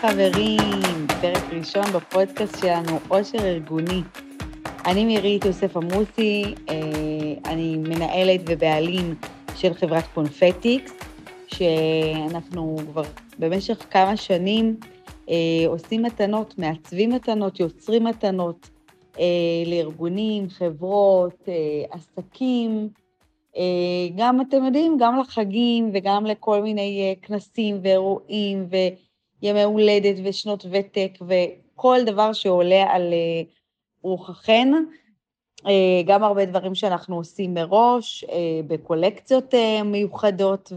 חברים, פרק ראשון בפודקאסט שלנו, עושר ארגוני. אני מירית יוסף עמוסי, אה, אני מנהלת ובעלים של חברת קונפטיקס, שאנחנו כבר במשך כמה שנים אה, עושים מתנות, מעצבים מתנות, יוצרים מתנות אה, לארגונים, חברות, עסקים, גם, אתם יודעים, גם לחגים וגם לכל מיני כנסים ואירועים, ו... ימי הולדת ושנות ותק וכל דבר שעולה על אה, רוחכן. אה, גם הרבה דברים שאנחנו עושים מראש, אה, בקולקציות מיוחדות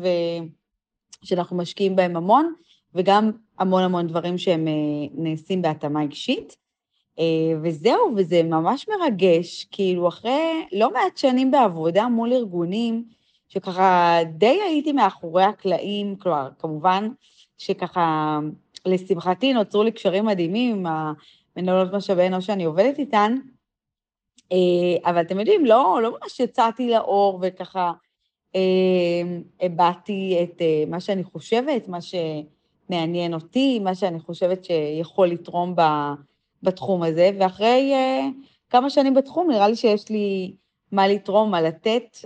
ושאנחנו משקיעים בהם המון, וגם המון המון דברים שהם נעשים בהתאמה אישית. וזהו, וזה ממש מרגש, כאילו אחרי לא מעט שנים בעבודה מול ארגונים, שככה די הייתי מאחורי הקלעים, כלומר, כמובן, שככה, לשמחתי, נוצרו לי קשרים מדהימים עם המנהלות משאבי אנוש שאני עובדת איתן, אה, אבל אתם יודעים, לא, לא ממש יצאתי לאור וככה אה, הבעתי את אה, מה שאני חושבת, מה שמעניין אותי, מה שאני חושבת שיכול לתרום בתחום הזה, ואחרי כמה שנים בתחום, נראה לי שיש לי מה לתרום, מה לתת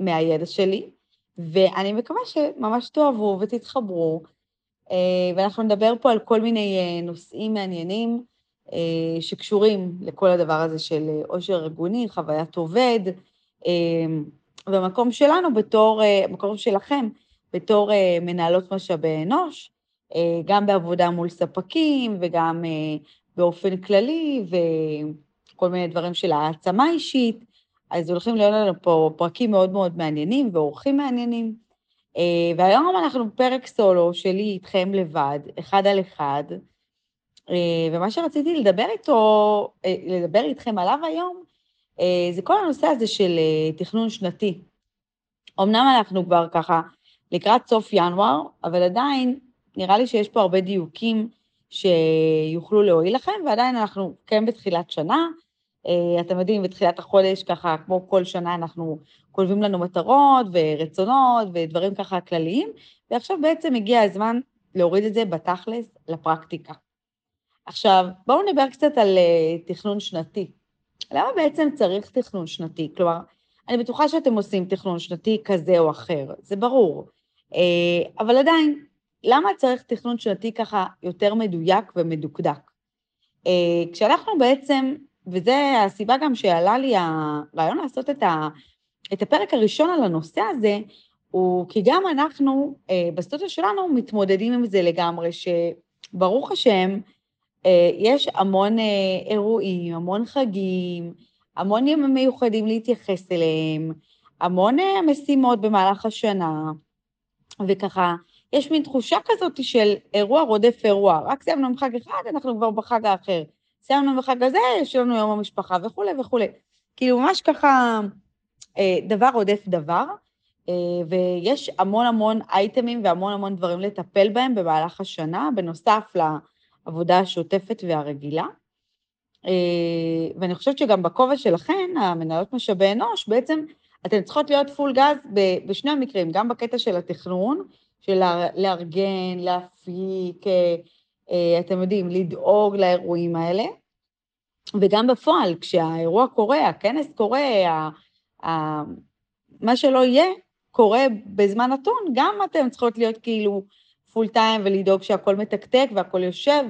מהידע שלי. ואני מקווה שממש תאהבו ותתחברו, אה, ואנחנו נדבר פה על כל מיני אה, נושאים מעניינים אה, שקשורים לכל הדבר הזה של עושר ארגוני, חוויית עובד, במקום שלנו בתור, במקום שלכם, בתור מנהלות משאבי אנוש, גם בעבודה מול ספקים וגם באופן כללי, וכל מיני דברים של העצמה אישית, אז הולכים להיות לנו פה פרקים מאוד מאוד מעניינים ואורחים מעניינים. אה, והיום אנחנו בפרק סולו שלי איתכם לבד, אחד על אחד, אה, ומה שרציתי לדבר איתו, אה, לדבר איתכם עליו היום, זה כל הנושא הזה של תכנון שנתי. אמנם אנחנו כבר ככה לקראת סוף ינואר, אבל עדיין נראה לי שיש פה הרבה דיוקים שיוכלו להועיל לכם, ועדיין אנחנו כן בתחילת שנה, אתם יודעים, בתחילת החודש, ככה, כמו כל שנה, אנחנו כותבים לנו מטרות ורצונות ודברים ככה כלליים, ועכשיו בעצם הגיע הזמן להוריד את זה בתכלס לפרקטיקה. עכשיו, בואו נדבר קצת על uh, תכנון שנתי. למה בעצם צריך תכנון שנתי? כלומר, אני בטוחה שאתם עושים תכנון שנתי כזה או אחר, זה ברור. Uh, אבל עדיין, למה צריך תכנון שנתי ככה יותר מדויק ומדוקדק? כשאנחנו בעצם וזה הסיבה גם שעלה לי הרעיון לעשות את, ה, את הפרק הראשון על הנושא הזה, הוא כי גם אנחנו, אה, בסטודיו שלנו, מתמודדים עם זה לגמרי, שברוך השם, אה, יש המון אה, אירועים, המון חגים, המון ימים מיוחדים להתייחס אליהם, המון משימות במהלך השנה, וככה, יש מין תחושה כזאת של אירוע רודף אירוע, רק סיימנו עם חג אחד, אנחנו כבר בחג האחר. סיימנו בחג הזה, יש לנו יום המשפחה וכולי וכולי. כאילו ממש ככה אה, דבר עודף דבר, אה, ויש המון המון אייטמים והמון המון דברים לטפל בהם במהלך השנה, בנוסף לעבודה השוטפת והרגילה. אה, ואני חושבת שגם בכובע שלכן, המנהלות משאבי אנוש, בעצם אתן צריכות להיות full גז בשני המקרים, גם בקטע של התכנון, של לארגן, להפיק, אתם יודעים, לדאוג לאירועים האלה, וגם בפועל, כשהאירוע קורה, הכנס קורה, ה, ה, מה שלא יהיה, קורה בזמן נתון, גם אתם צריכות להיות כאילו full time ולדאוג שהכל מתקתק והכל יושב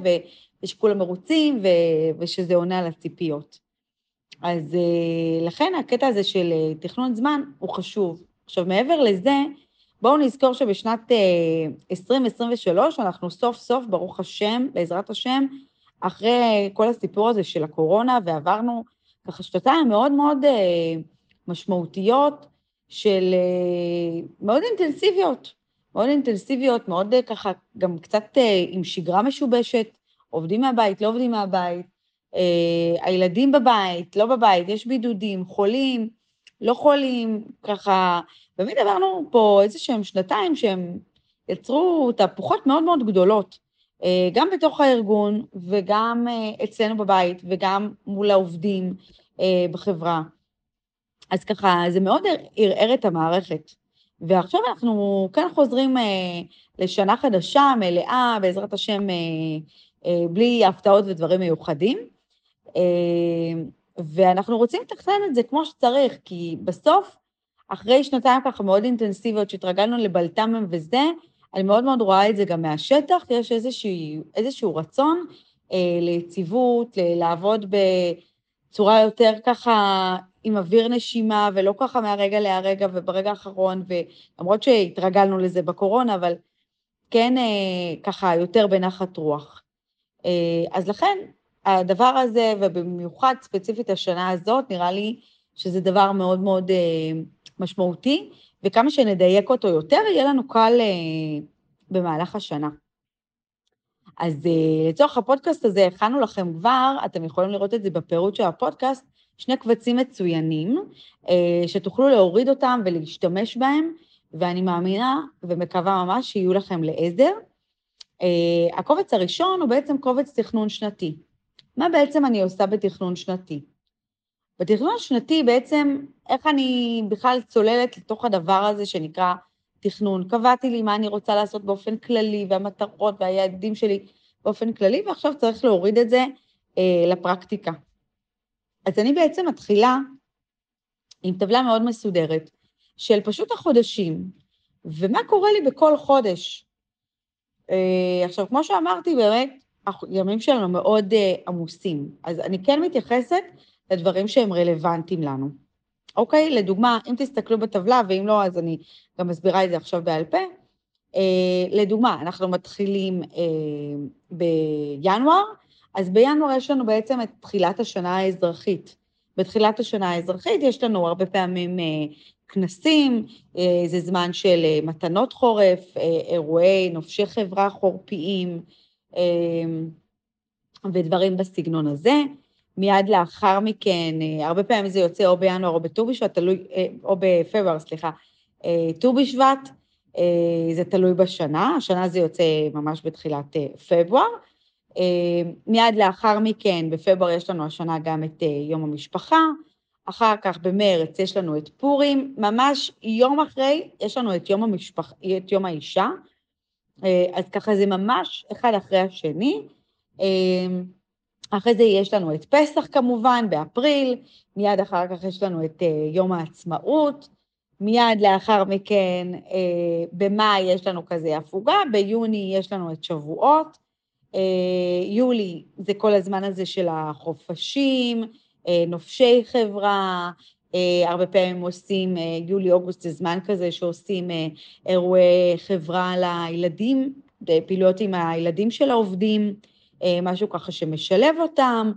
ושכולם מרוצים ו, ושזה עונה על הציפיות. אז אה, לכן הקטע הזה של אה, תכנון זמן הוא חשוב. עכשיו, מעבר לזה, בואו נזכור שבשנת 2023 אה, אנחנו סוף סוף, ברוך השם, בעזרת השם, אחרי כל הסיפור הזה של הקורונה, ועברנו ככה שנתיים מאוד מאוד אה, משמעותיות של אה, מאוד אינטנסיביות, מאוד אינטנסיביות, מאוד ככה גם קצת עם שגרה משובשת, עובדים מהבית, לא עובדים מהבית, הילדים בבית, לא בבית, יש בידודים, חולים, לא חולים, ככה, באמת עברנו פה איזה שהם שנתיים שהם יצרו תהפוכות מאוד מאוד גדולות. אה, גם בתוך הארגון וגם אה, אצלנו בבית וגם מול העובדים אה, בחברה. אז ככה, זה מאוד ערער את המערכת. ועכשיו אנחנו כן חוזרים לשנה חדשה, מלאה, בעזרת השם, בלי הפתעות ודברים מיוחדים. ואנחנו רוצים לתכנן את זה כמו שצריך, כי בסוף, אחרי שנתיים ככה מאוד אינטנסיביות, שהתרגלנו לבלת"מים וזה, אני מאוד מאוד רואה את זה גם מהשטח, יש איזשהו, איזשהו רצון אה, ליציבות, לעבוד בצורה יותר ככה עם אוויר נשימה, ולא ככה מהרגע להרגע וברגע האחרון, ולמרות שהתרגלנו לזה בקורונה, אבל כן אה, ככה יותר בנחת רוח. אה, אז לכן, הדבר הזה, ובמיוחד ספציפית השנה הזאת, נראה לי שזה דבר מאוד מאוד אה, משמעותי, וכמה שנדייק אותו יותר, יהיה לנו קל אה, במהלך השנה. אז אה, לצורך הפודקאסט הזה, הכנו לכם כבר, אתם יכולים לראות את זה בפירוט של הפודקאסט, שני קבצים מצוינים, אה, שתוכלו להוריד אותם ולהשתמש בהם, ואני מאמינה ומקווה ממש שיהיו לכם לעזר. אה, הקובץ הראשון הוא בעצם קובץ תכנון שנתי. מה בעצם אני עושה בתכנון שנתי? בתכנון שנתי בעצם, איך אני בכלל צוללת לתוך הדבר הזה שנקרא תכנון. קבעתי לי מה אני רוצה לעשות באופן כללי, והמטרות והיעדים שלי באופן כללי, ועכשיו צריך להוריד את זה אה, לפרקטיקה. אז אני בעצם מתחילה עם טבלה מאוד מסודרת של פשוט החודשים, ומה קורה לי בכל חודש. אה, עכשיו, כמו שאמרתי, באמת, הימים שלנו מאוד אה, עמוסים, אז אני כן מתייחסת לדברים שהם רלוונטיים לנו. אוקיי? לדוגמה, אם תסתכלו בטבלה, ואם לא, אז אני גם מסבירה את זה עכשיו בעל פה. אה, לדוגמה, אנחנו מתחילים אה, בינואר, אז בינואר יש לנו בעצם את תחילת השנה האזרחית. בתחילת השנה האזרחית יש לנו הרבה פעמים אה, כנסים, אה, זה זמן של אה, מתנות חורף, אה, אירועי נופשי חברה חורפיים אה, ודברים בסגנון הזה. מיד לאחר מכן, אה, הרבה פעמים זה יוצא או בינואר או בט"ו בשבט, תלוי, אה, או בפברואר, סליחה, אה, ט"ו בשבט, זה תלוי בשנה, השנה זה יוצא ממש בתחילת פברואר. מיד לאחר מכן, בפברואר יש לנו השנה גם את יום המשפחה, אחר כך במרץ יש לנו את פורים, ממש יום אחרי יש לנו את יום, המשפח, את יום האישה, אז ככה זה ממש אחד אחרי השני. אחרי זה יש לנו את פסח כמובן, באפריל, מיד אחר כך יש לנו את uh, יום העצמאות, מיד לאחר מכן uh, במאי יש לנו כזה הפוגה, ביוני יש לנו את שבועות, uh, יולי זה כל הזמן הזה של החופשים, נופשי חברה, הרבה פעמים עושים, יולי-אוגוסט זה זמן כזה שעושים אירועי חברה לילדים, פעילויות עם הילדים של העובדים, אה, משהו ככה שמשלב אותם.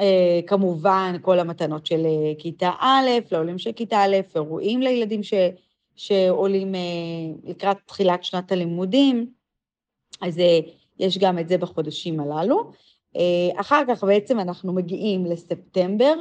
אה, כמובן, כל המתנות של אה, כיתה א', לעולים של כיתה א', אירועים לילדים ש, שעולים לקראת תחילת שנת הלימודים, אז יש גם את זה בחודשים הללו. אחר כך בעצם אנחנו מגיעים לספטמבר,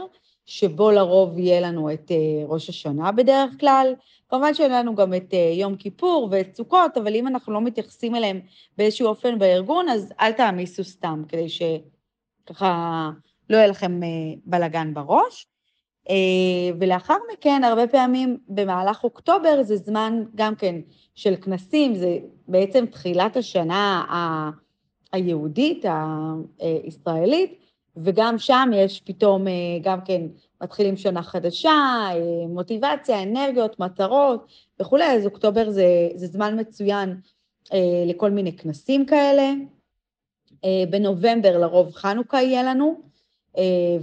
שבו לרוב יהיה לנו את ראש השנה בדרך כלל, כמובן שאין לנו גם את אה, יום כיפור ואת סוכות, אבל אם אנחנו לא מתייחסים אליהם באיזשהו אופן בארגון, אז אל תעמיסו סתם, כדי שככה לא יהיה לכם אה, בלגן בראש. אה, ולאחר מכן, הרבה פעמים במהלך אוקטובר זה זמן גם כן של כנסים, זה בעצם תחילת השנה היהודית, הישראלית, וגם שם יש פתאום גם כן מתחילים שנה חדשה, אה, מוטיבציה, אנרגיות, מטרות וכולי, אז אוקטובר זה, זה זמן מצוין אה, לכל מיני כנסים כאלה. אה, בנובמבר לרוב חנוכה יהיה לנו,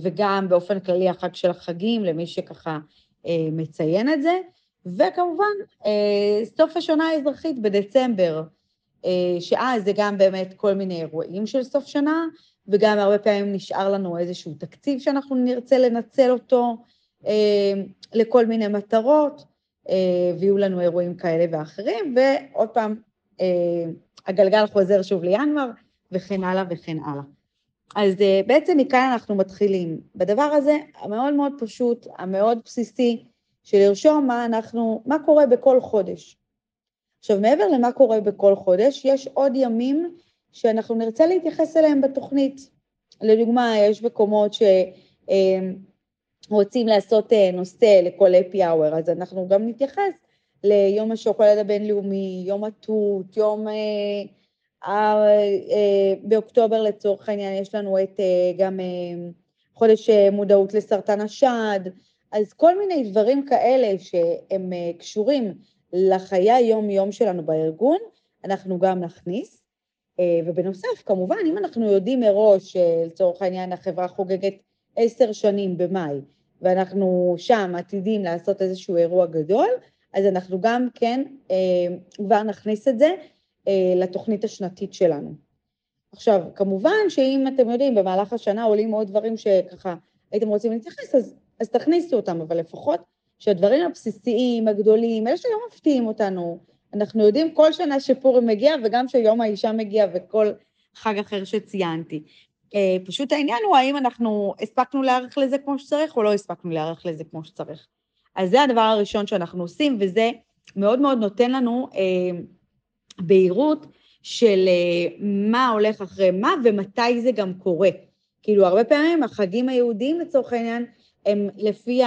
וגם באופן כללי החג של החגים, למי שככה מציין את זה, וכמובן סוף השנה האזרחית בדצמבר, שאז זה גם באמת כל מיני אירועים של סוף שנה, וגם הרבה פעמים נשאר לנו איזשהו תקציב שאנחנו נרצה לנצל אותו אה, לכל מיני מטרות, אה, ויהיו לנו אירועים כאלה ואחרים, ועוד פעם, אה, הגלגל חוזר שוב לינואר, וכן הלאה וכן הלאה. אז אה, בעצם מכאן אנחנו מתחילים. בדבר הזה, המאוד מאוד פשוט, המאוד בסיסי, של לרשום מה אנחנו, מה קורה בכל חודש. עכשיו, מעבר למה קורה בכל חודש, יש עוד ימים שאנחנו נרצה להתייחס אליהם בתוכנית. לדוגמה, יש מקומות שרוצים לעשות אה, נושא לכל אפי אאואר, אז אנחנו גם נתייחס ליום השוקולד הבינלאומי, יום התות, יום... אה, אה, אה, באוקטובר לצורך העניין יש לנו את אה, גם אה, חודש אה, מודעות לסרטן השד, אז כל מיני דברים כאלה שהם אה, קשורים לחיי היום-יום שלנו בארגון, אנחנו גם נכניס. אה, ובנוסף, כמובן, אם אנחנו יודעים מראש, לצורך העניין החברה חוגגת עשר שנים במאי, ואנחנו שם עתידים לעשות איזשהו אירוע גדול, אז אנחנו גם כן אה, כבר נכניס את זה לתוכנית השנתית שלנו. עכשיו, כמובן שאם אתם יודעים, במהלך השנה עולים עוד דברים שככה הייתם רוצים להתייחס, אז, אז תכניסו אותם, אבל לפחות שהדברים הבסיסיים, הגדולים, אלה שלא מפתיעים אותנו, אנחנו יודעים כל שנה שפורים מגיע, וגם שיום האישה מגיע וכל חג אחר שציינתי. אה, פשוט העניין הוא האם אנחנו הספקנו להיערך לזה כמו שצריך, או לא הספקנו להיערך לזה כמו שצריך. אז זה הדבר הראשון שאנחנו עושים, וזה מאוד מאוד נותן לנו אה, בהירות של אה, מה הולך אחרי מה ומתי זה גם קורה. כאילו, הרבה פעמים החגים היהודיים לצורך העניין, הם לפי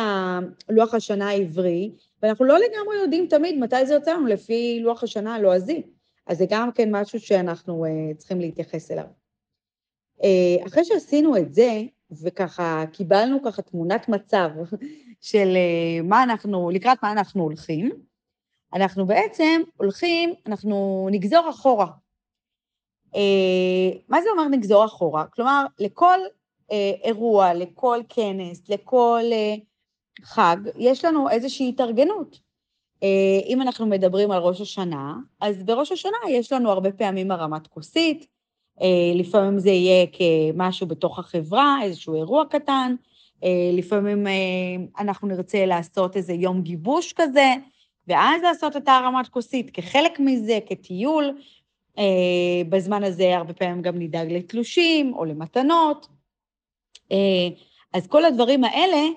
לוח השנה העברי, ואנחנו לא לגמרי יודעים תמיד מתי זה יוצא לנו לפי לוח השנה הלועזי. אז זה גם כן משהו שאנחנו uh, צריכים להתייחס אליו. Uh, אחרי שעשינו את זה, וככה קיבלנו ככה תמונת מצב של uh, מה אנחנו, לקראת מה אנחנו הולכים, אנחנו בעצם הולכים, אנחנו נגזור אחורה. Uh, מה זה אומר נגזור אחורה? כלומר, לכל אירוע, לכל כנס, לכל uh, חג, יש לנו איזושהי התארגנות. אה, אם אנחנו מדברים על ראש השנה, אז בראש השנה יש לנו הרבה פעמים הרמת כוסית, אה, לפעמים זה יהיה כמשהו בתוך החברה, איזשהו אירוע קטן, אה, לפעמים אנחנו נרצה לעשות איזה יום גיבוש כזה, ואז לעשות את הרמת כוסית כחלק מזה, כטיול. בזמן הזה הרבה פעמים גם נדאג לתלושים או למתנות. אז כל הדברים האלה,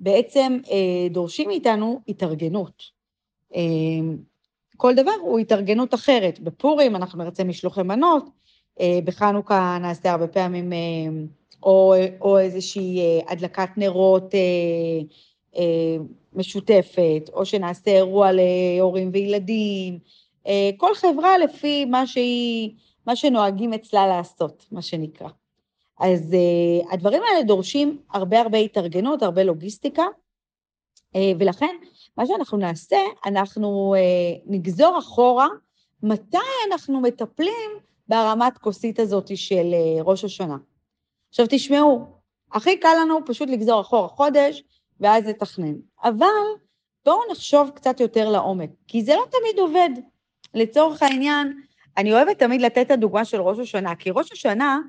בעצם אה, דורשים מאיתנו התארגנות. אה, כל דבר הוא התארגנות אחרת. בפורים אנחנו נרצה משלוחי מנות, אה, בחנוכה נעשה הרבה פעמים אה, או, או איזושהי אה, הדלקת נרות אה, אה, משותפת, או שנעשה אירוע להורים וילדים. אה, כל חברה לפי מה שהיא, מה שנוהגים אצלה לעשות, מה שנקרא. אז uh, הדברים האלה דורשים הרבה הרבה התארגנות, הרבה לוגיסטיקה, uh, ולכן מה שאנחנו נעשה, אנחנו uh, נגזור אחורה מתי אנחנו מטפלים בהרמת כוסית הזאת של uh, ראש השנה. עכשיו תשמעו, הכי קל לנו פשוט לגזור אחורה חודש, ואז לתכנן. אבל בואו נחשוב קצת יותר לעומק, כי זה לא תמיד עובד. לצורך העניין, אני אוהבת תמיד לתת את הדוגמה של ראש השנה, כי ראש השנה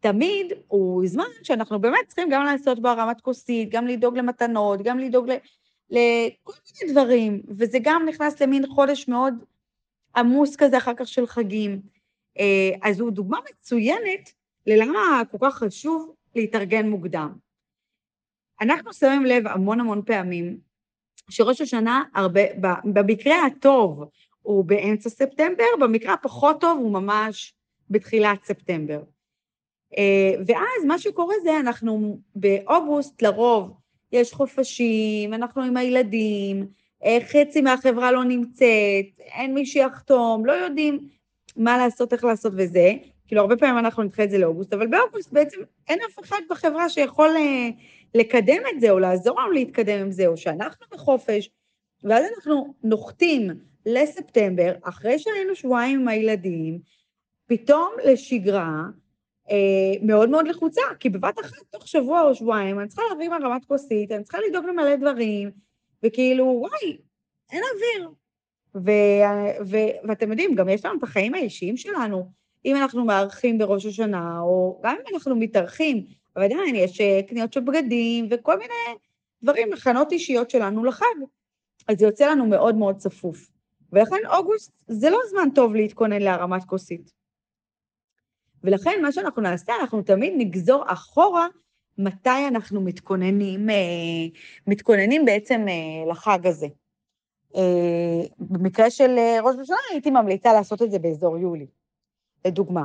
תמיד הוא זמן שאנחנו באמת צריכים גם לעשות בו הרמת כוסית, גם לדאוג למתנות, גם לדאוג לכל מיני דברים, וזה גם נכנס למין חודש מאוד עמוס כזה אחר כך של חגים. אה, אז הוא דוגמה מצוינת ללמה כל כך חשוב להתארגן מוקדם. אנחנו שמים לב המון המון פעמים שראש השנה, הרבה, במקרה הטוב הוא באמצע ספטמבר, במקרה הפחות טוב הוא ממש בתחילת ספטמבר. אה, ואז מה שקורה זה, אנחנו באוגוסט לרוב יש חופשים, אנחנו עם הילדים, אה, חצי מהחברה לא נמצאת, אין מי שיחתום, לא יודעים מה לעשות, איך לעשות וזה. כאילו, הרבה פעמים אנחנו נדחה את זה לאוגוסט, אבל באוגוסט בעצם אין אף אחד בחברה שיכול אה, לקדם את זה, או לעזור לנו להתקדם עם זה, או שאנחנו בחופש, ואז אנחנו נוחתים לספטמבר, אחרי שהיינו שבועיים עם הילדים, פתאום לשגרה, מאוד מאוד לחוצה, כי בבת אחת, תוך שבוע או שבועיים, אני צריכה להביא מהרמת כוסית, אני צריכה לדאוג למלא דברים, וכאילו, וואי, אין אוויר. ו- ו- ואתם יודעים, גם יש לנו את החיים האישיים שלנו, אם אנחנו מארחים בראש השנה, או גם אם אנחנו מתארחים, אבל עדיין יש אה, קניות של בגדים וכל מיני דברים, מכנות אישיות שלנו לחג. אז זה יוצא לנו מאוד מאוד צפוף. ולכן אוגוסט זה לא זמן טוב להתכונן להרמת כוסית. ולכן מה שאנחנו נעשה, אנחנו תמיד נגזור אחורה מתי אנחנו מתכוננים, אה, מתכוננים בעצם אה, לחג הזה. אה, במקרה של ראש השנה הייתי ממליצה לעשות את זה באזור יולי, לדוגמה.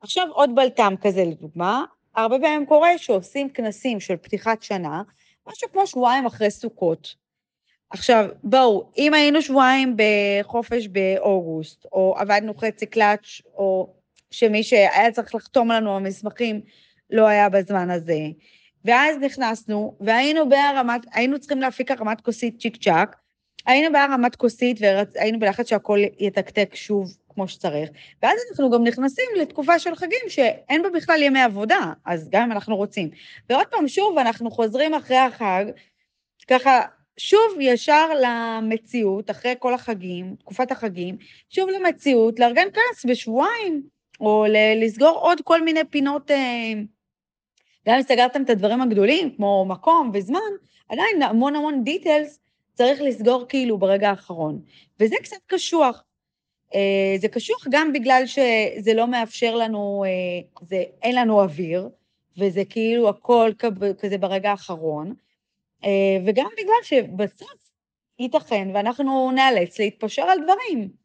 עכשיו עוד בלטם כזה לדוגמה, הרבה פעמים קורה שעושים כנסים של פתיחת שנה, משהו כמו שבועיים אחרי סוכות. עכשיו, בואו, אם היינו שבועיים בחופש באוגוסט, או עבדנו חצי קלאץ', או שמי שהיה צריך לחתום לנו המסמכים לא היה בזמן הזה, ואז נכנסנו, והיינו בהרמת, היינו צריכים להפיק הרמת כוסית צ'יק צ'אק, היינו בהרמת כוסית והיינו בלחץ שהכל יתקתק שוב כמו שצריך, ואז אנחנו גם נכנסים לתקופה של חגים שאין בה בכלל ימי עבודה, אז גם אם אנחנו רוצים. ועוד פעם, שוב, אנחנו חוזרים אחרי החג, ככה, שוב ישר למציאות, אחרי כל החגים, תקופת החגים, שוב למציאות, לארגן כנס בשבועיים, או לסגור עוד כל מיני פינות, אה, גם אם סגרתם את הדברים הגדולים, כמו מקום וזמן, עדיין המון המון דיטלס צריך לסגור כאילו ברגע האחרון. וזה קצת קשוח. אה, זה קשוח גם בגלל שזה לא מאפשר לנו, אה, זה, אין לנו אוויר, וזה כאילו הכל כזה ברגע האחרון, וגם בגלל שבסוף ייתכן ואנחנו נאלץ להתפשר על דברים.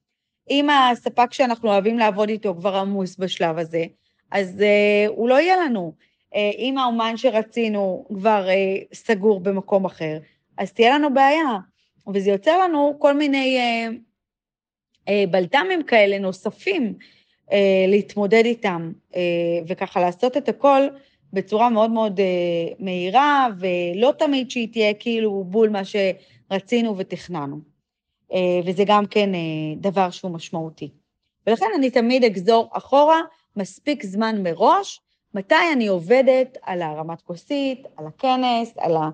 אם הספק שאנחנו אוהבים לעבוד איתו כבר עמוס בשלב הזה, אז הוא לא יהיה לנו. אם האומן שרצינו כבר סגור במקום אחר, אז תהיה לנו בעיה. וזה יוצר לנו כל מיני אה, בלת"מים כאלה נוספים אה, להתמודד איתם, אה, וככה לעשות את הכל בצורה מאוד מאוד מהירה, ולא תמיד שהיא תהיה כאילו בול מה שרצינו ותכננו. וזה גם כן דבר שהוא משמעותי. ולכן אני תמיד אגזור אחורה מספיק זמן מראש, מתי אני עובדת על הרמת כוסית, על הכנס, על, ה,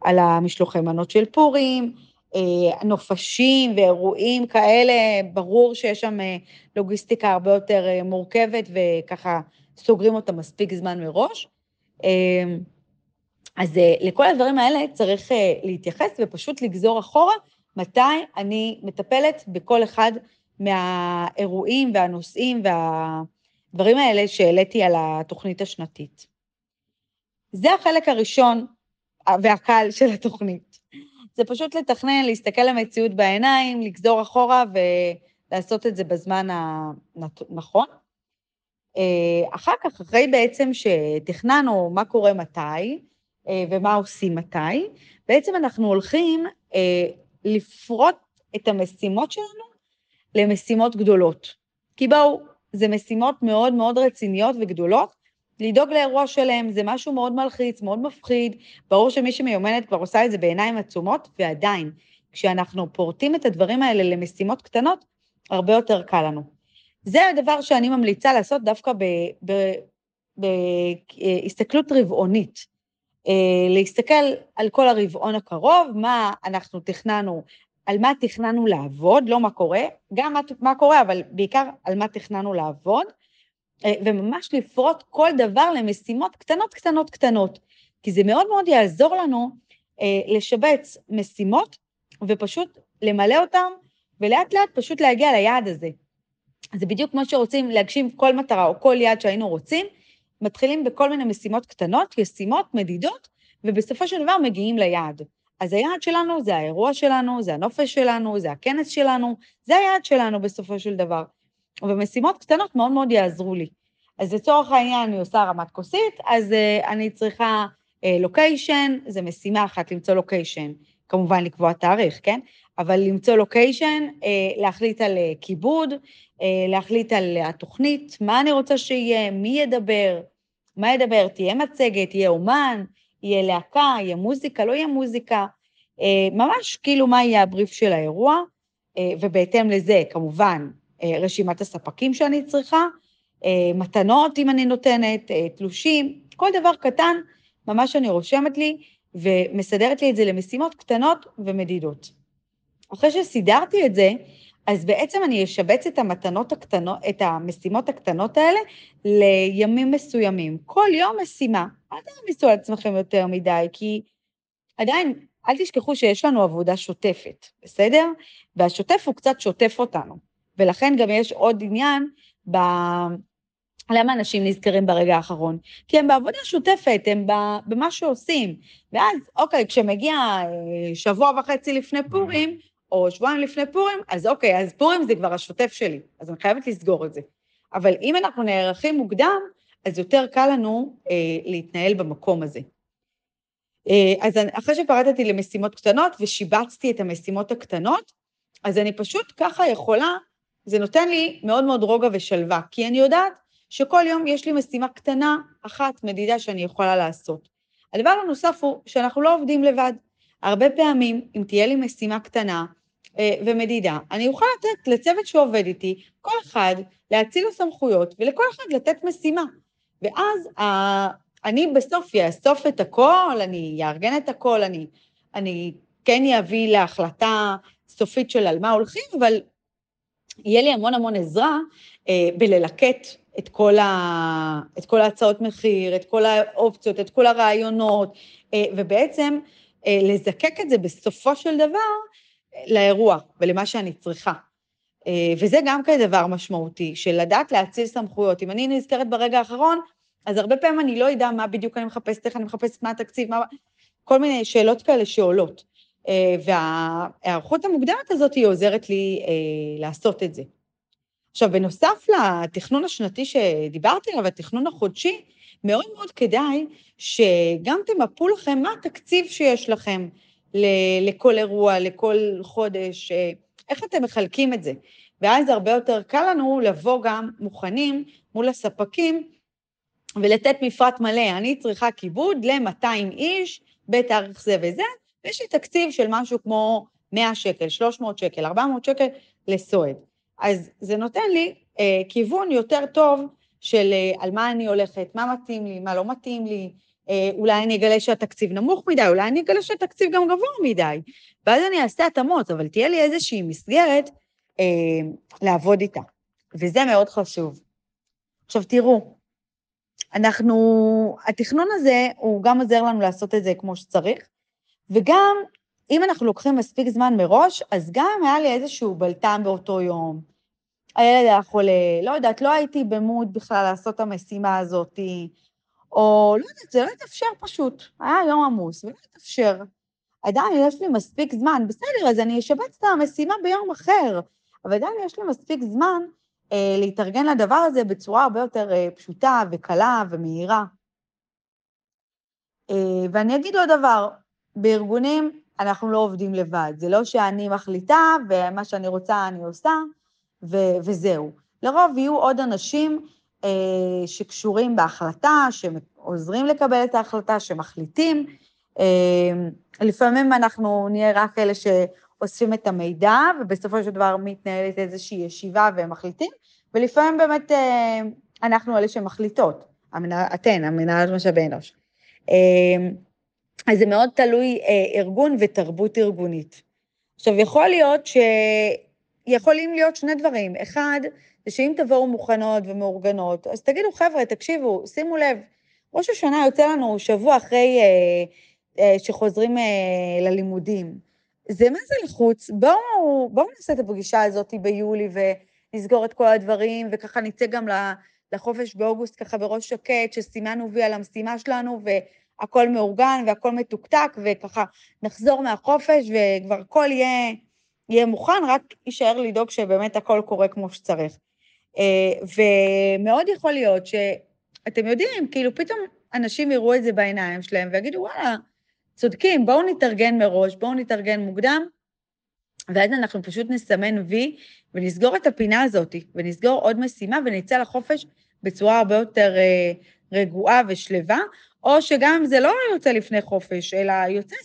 על המשלוחי מנות של פורים, אה, נופשים ואירועים כאלה, ברור שיש שם אה, לוגיסטיקה הרבה יותר אה, מורכבת וככה סוגרים אותה מספיק זמן מראש. אז לכל הדברים האלה צריך להתייחס ופשוט לגזור אחורה מתי אני מטפלת בכל אחד מהאירועים והנושאים והדברים האלה שהעליתי על התוכנית השנתית. זה החלק הראשון והקל של התוכנית. זה פשוט לתכנן, להסתכל למציאות בעיניים, לגזור אחורה ולעשות את זה בזמן הנכון. אה, אחר כך, אחרי בעצם שתכננו מה קורה מתי אה, ומה עושים מתי, בעצם אנחנו הולכים אה, לפרוט את המשימות שלנו למשימות גדולות. כי בואו, זה משימות מאוד מאוד רציניות וגדולות, לדאוג לאירוע שלם, זה משהו מאוד מלחיץ, מאוד מפחיד. ברור שמי שמיומנת כבר עושה את זה בעיניים עצומות, ועדיין, כשאנחנו פורטים את הדברים האלה למשימות קטנות, הרבה יותר קל לנו. זה הדבר שאני ממליצה לעשות דווקא בהסתכלות רבעונית. אה, להסתכל על כל הרבעון הקרוב, מה אנחנו תכננו, על מה תכננו לעבוד, לא מה קורה, גם מה, מה קורה, אבל בעיקר על מה תכננו לעבוד, אה, וממש לפרוט כל דבר למשימות קטנות, קטנות, קטנות. כי זה מאוד מאוד יעזור לנו אה, לשבץ משימות ופשוט למלא אותן, ולאט לאט פשוט להגיע ליעד הזה. זה בדיוק כמו שרוצים להגשים כל מטרה או כל יעד שהיינו רוצים, מתחילים בכל מיני משימות קטנות, ישימות, מדידות, ובסופו של דבר מגיעים ליעד. אז היעד שלנו זה האירוע שלנו, זה הנופש שלנו, זה הכנס שלנו, זה היעד שלנו בסופו של דבר. ומשימות קטנות מאוד מאוד יעזרו לי. אז לצורך העניין אני עושה רמת כוסית, אז uh, אני צריכה לוקיישן, uh, זה משימה אחת למצוא לוקיישן, כמובן לקבוע תאריך, כן? אבל למצוא לוקיישן, uh, להחליט על uh, כיבוד, uh, להחליט על התוכנית, מה אני רוצה שיהיה, מי ידבר, מה ידבר, תהיה מצגת, יהיה אומן, יהיה להקה, יהיה מוזיקה, לא יהיה מוזיקה, ממש כאילו מה יהיה הבריף של האירוע, ובהתאם לזה, כמובן, אה, רשימת הספקים שאני צריכה, אה, מתנות אם אני נותנת, אה, תלושים, כל דבר קטן, ממש אני רושמת לי ומסדרת לי את זה למשימות קטנות ומדידות. אחרי שסידרתי את זה, אז בעצם אני אשבץ את המתנות הקטנות, את המשימות הקטנות האלה לימים מסוימים. כל יום משימה. אל תעמיסו על עצמכם יותר מדי, כי עדיין, אל תשכחו שיש לנו עבודה שוטפת, בסדר? והשוטף הוא קצת שוטף אותנו. ולכן גם יש עוד עניין ב... למה אנשים נזכרים ברגע האחרון? כי הם בעבודה שוטפת, הם במה שעושים. ואז, אוקיי, כשמגיע אה, שבוע וחצי לפני פורים, או שבועיים לפני פורים, אז אוקיי, אז פורים זה כבר השוטף שלי, אז אני חייבת לסגור את זה. אבל אם אנחנו נערכים מוקדם, אז יותר קל לנו אה, להתנהל במקום הזה. אז אחרי שפרטתי למשימות קטנות ושיבצתי את המשימות הקטנות, אז אני פשוט ככה יכולה, זה נותן לי מאוד מאוד רוגע ושלווה, כי אני יודעת שכל יום יש לי משימה קטנה אחת, מדידה שאני יכולה לעשות. הדבר הנוסף הוא שאנחנו לא עובדים לבד. הרבה פעמים, אם תהיה לי משימה קטנה אה, ומדידה, אני אוכל לתת לצוות שעובד איתי, כל אחד להציל לו סמכויות ולכל אחד לתת משימה. ואז אה, אני בסוף אאסוף את הכל, אני אארגן את הכל, אני, אני כן אביא להחלטה סופית של על מה הולכים, אבל יהיה לי המון המון עזרה אה, בללקט את כל, ה, את כל ההצעות מחיר, את כל האופציות, את כל הרעיונות, אה, ובעצם אה, לזקק את זה בסופו של דבר לאירוע ולמה שאני צריכה. אה, וזה גם כן דבר משמעותי, של לדעת להציל סמכויות. אם אני נזכרת ברגע האחרון, אז הרבה פעמים אני לא אדע מה בדיוק אני מחפשת, איך אני מחפשת, מה התקציב, מה... כל מיני שאלות כאלה שעולות. וההיערכות המוקדמת הזאת היא עוזרת לי לעשות את זה. עכשיו, בנוסף לתכנון השנתי שדיברתי עליו, התכנון החודשי, מאוד מאוד כדאי שגם תמפו לכם מה התקציב שיש לכם לכל אירוע, לכל חודש, איך אתם מחלקים את זה. ואז הרבה יותר קל לנו לבוא גם מוכנים מול הספקים ולתת מפרט מלא. אני צריכה כיבוד ל-200 איש בתאריך זה וזה, ויש לי תקציב של משהו כמו 100 שקל, 300 שקל, 400 שקל לסועד. אז זה נותן לי אה, כיוון יותר טוב של אה, על מה אני הולכת, מה מתאים לי, מה לא מתאים לי, אה, אולי אני אגלה שהתקציב נמוך מדי, אולי אני אגלה שהתקציב גם גבוה מדי, ואז אני אעשה התאמות, אבל תהיה לי איזושהי מסגרת אה, לעבוד איתה, וזה מאוד חשוב. עכשיו תראו, אנחנו, התכנון הזה, הוא גם עוזר לנו לעשות את זה כמו שצריך, וגם אם אנחנו לוקחים מספיק זמן מראש, אז גם היה לי איזשהו בלטם באותו יום, הילד היה חולה, לא יודעת, לא הייתי במוד בכלל לעשות את המשימה הזאת, או לא יודעת, זה לא התאפשר פשוט, היה יום עמוס, ולא התאפשר. עדיין יש לי מספיק זמן, בסדר, אז אני אשבץ את המשימה ביום אחר, אבל עדיין יש לי מספיק זמן אה, להתארגן לדבר הזה בצורה הרבה יותר אה, פשוטה וקלה ומהירה. אה, ואני אגיד עוד דבר, בארגונים אנחנו לא עובדים לבד. זה לא שאני מחליטה ומה שאני רוצה אני עושה, ו- וזהו. לרוב יהיו עוד אנשים שקשורים בהחלטה, שעוזרים לקבל את ההחלטה, שמחליטים. אה, לפעמים אנחנו נהיה רק אלה שאוספים את המידע, ובסופו של דבר מתנהלת איזושהי ישיבה והם מחליטים, ולפעמים באמת אה, אנחנו אלה שמחליטות, אתן, המנהלת משאבי אנוש. אה, אז זה מאוד תלוי אה, ארגון ותרבות ארגונית. עכשיו, יכול להיות ש... יכולים להיות שני דברים. אחד, זה שאם תבואו מוכנות ומאורגנות, אז תגידו, חבר'ה, תקשיבו, שימו לב, ראש השנה יוצא לנו שבוע אחרי אה, אה, שחוזרים אה, ללימודים. זה מה זה לחוץ? בואו, בואו נעשה את הפגישה הזאת ביולי ונסגור את כל הדברים, וככה נצא גם לחופש באוגוסט ככה בראש שקט, שסימנו וי על המשימה שלנו, הכל מאורגן והכל מתוקתק, וככה נחזור מהחופש וכבר הכל יהיה, יהיה מוכן, רק יישאר לדאוג שבאמת הכל קורה כמו שצריך. אה, ומאוד יכול להיות שאתם יודעים, כאילו פתאום אנשים יראו את זה בעיניים שלהם ויגידו, וואלה, צודקים, בואו נתארגן מראש, בואו נתארגן מוקדם, ואז אנחנו פשוט נסמן וי ונסגור את הפינה הזאת, ונסגור עוד משימה ונצא לחופש בצורה הרבה יותר אה, רגועה ושלווה, או שגם אם זה לא יוצא לפני חופש, אלא יוצא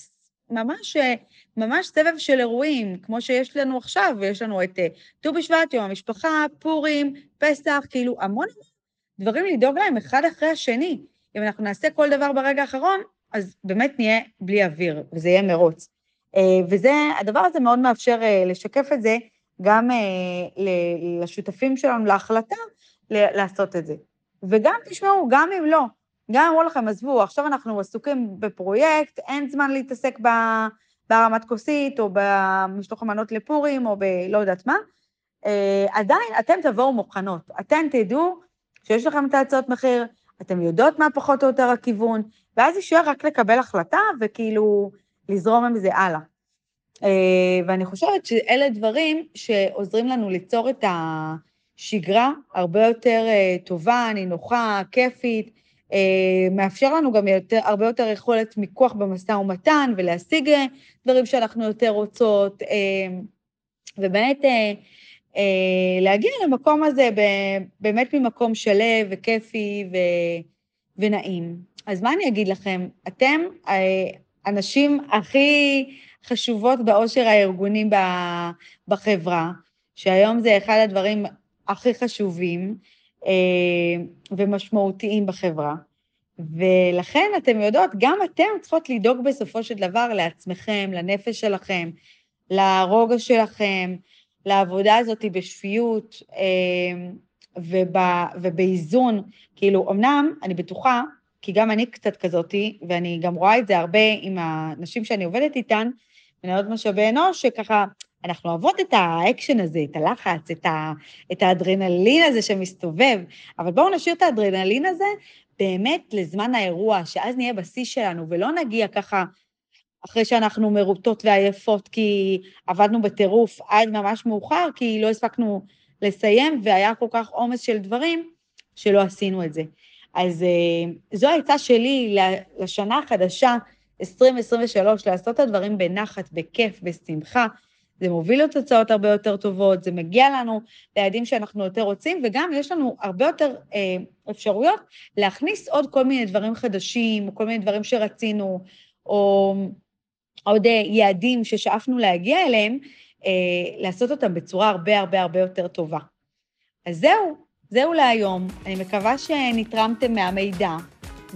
ממש, ממש סבב של אירועים, כמו שיש לנו עכשיו, ויש לנו את אה, ט"ו בשבט, יום המשפחה, פורים, פסח, כאילו המון דברים לדאוג להם אחד אחרי השני. אם אנחנו נעשה כל דבר ברגע האחרון, אז באמת נהיה בלי אוויר, וזה יהיה מרוץ. אה, וזה, הדבר הזה מאוד מאפשר אה, לשקף את זה גם לשותפים שלנו להחלטה לעשות את זה. וגם, תשמעו, גם אם לא, גם אמרו לכם, עזבו, עכשיו אנחנו עסוקים בפרויקט, אין זמן להתעסק בהרמת כוסית, או במשלוח המנות לפורים, או בלא יודעת מה, אה, עדיין אתם תבואו מוכנות. אתם תדעו שיש לכם את ההצעות מחיר, אתם יודעות מה פחות או יותר הכיוון, ואז יישאר רק לקבל החלטה וכאילו לזרום עם זה הלאה. אה, ואני חושבת שאלה דברים שעוזרים לנו ליצור את השגרה הרבה יותר אה, טובה, נינוחה, כיפית, מאפשר לנו גם יותר, הרבה יותר יכולת מיקוח במשא ומתן ולהשיג אה, דברים שאנחנו יותר רוצות, אה, ובאמת אה, אה, להגיע למקום הזה באמת ממקום שלו וכיפי ו, ונעים. אז מה אני אגיד לכם? אתם הנשים אה, הכי חשובות בעושר הארגוני בחברה, שהיום זה אחד הדברים הכי חשובים אה, ומשמעותיים בחברה. ולכן אתם יודעות, גם אתן צריכות לדאוג בסופו של דבר לעצמכם, לנפש שלכם, לרוגע שלכם, לעבודה הזאת בשפיות אה, ובאיזון. כאילו, אמנם, אני בטוחה, כי גם אני קצת כזאתי, ואני גם רואה את זה הרבה עם הנשים שאני עובדת איתן, מנהלות משאבי אנוש, שככה, אנחנו אוהבות את האקשן הזה, את הלחץ, את, ה, את האדרנלין הזה שמסתובב, אבל בואו נשאיר את האדרנלין הזה באמת לזמן האירוע, שאז נהיה בשיא שלנו, ולא נגיע ככה אחרי שאנחנו מרוטות ועייפות, כי עבדנו בטירוף עד ממש מאוחר, כי לא הספקנו לסיים, והיה כל כך עומס של דברים, שלא עשינו את זה. אז אה, זו העצה שלי לשנה החדשה, 2023, לעשות את הדברים בנחת, בכיף, בשמחה. זה מוביל לתוצאות הרבה יותר טובות, זה מגיע לנו ליעדים שאנחנו יותר רוצים, וגם יש לנו הרבה יותר אה, אפשרויות להכניס עוד כל מיני דברים חדשים, או כל מיני דברים שרצינו, או עוד אה, יעדים ששאפנו להגיע אליהם, אה, לעשות אותם בצורה הרבה הרבה הרבה יותר טובה. אז זהו, זהו להיום. אני מקווה שנתרמתם מהמידע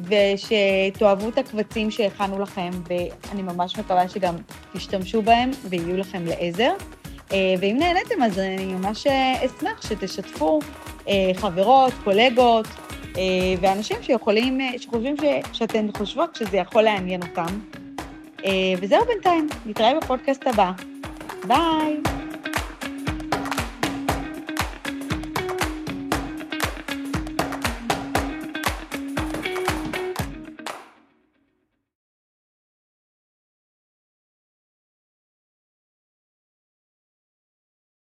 ושתאהבו את הקבצים שהכנו לכם, ואני ממש מקווה שגם תשתמשו בהם ויהיו לכם לעזר. אה, ואם נהניתם, אז אני ממש אשמח שתשתפו חברות, קולגות ואנשים שיכולים, שחושבים ש, שאתן חושבות שזה יכול לעניין אותם. וזהו בינתיים, נתראה בפודקאסט הבא. ביי!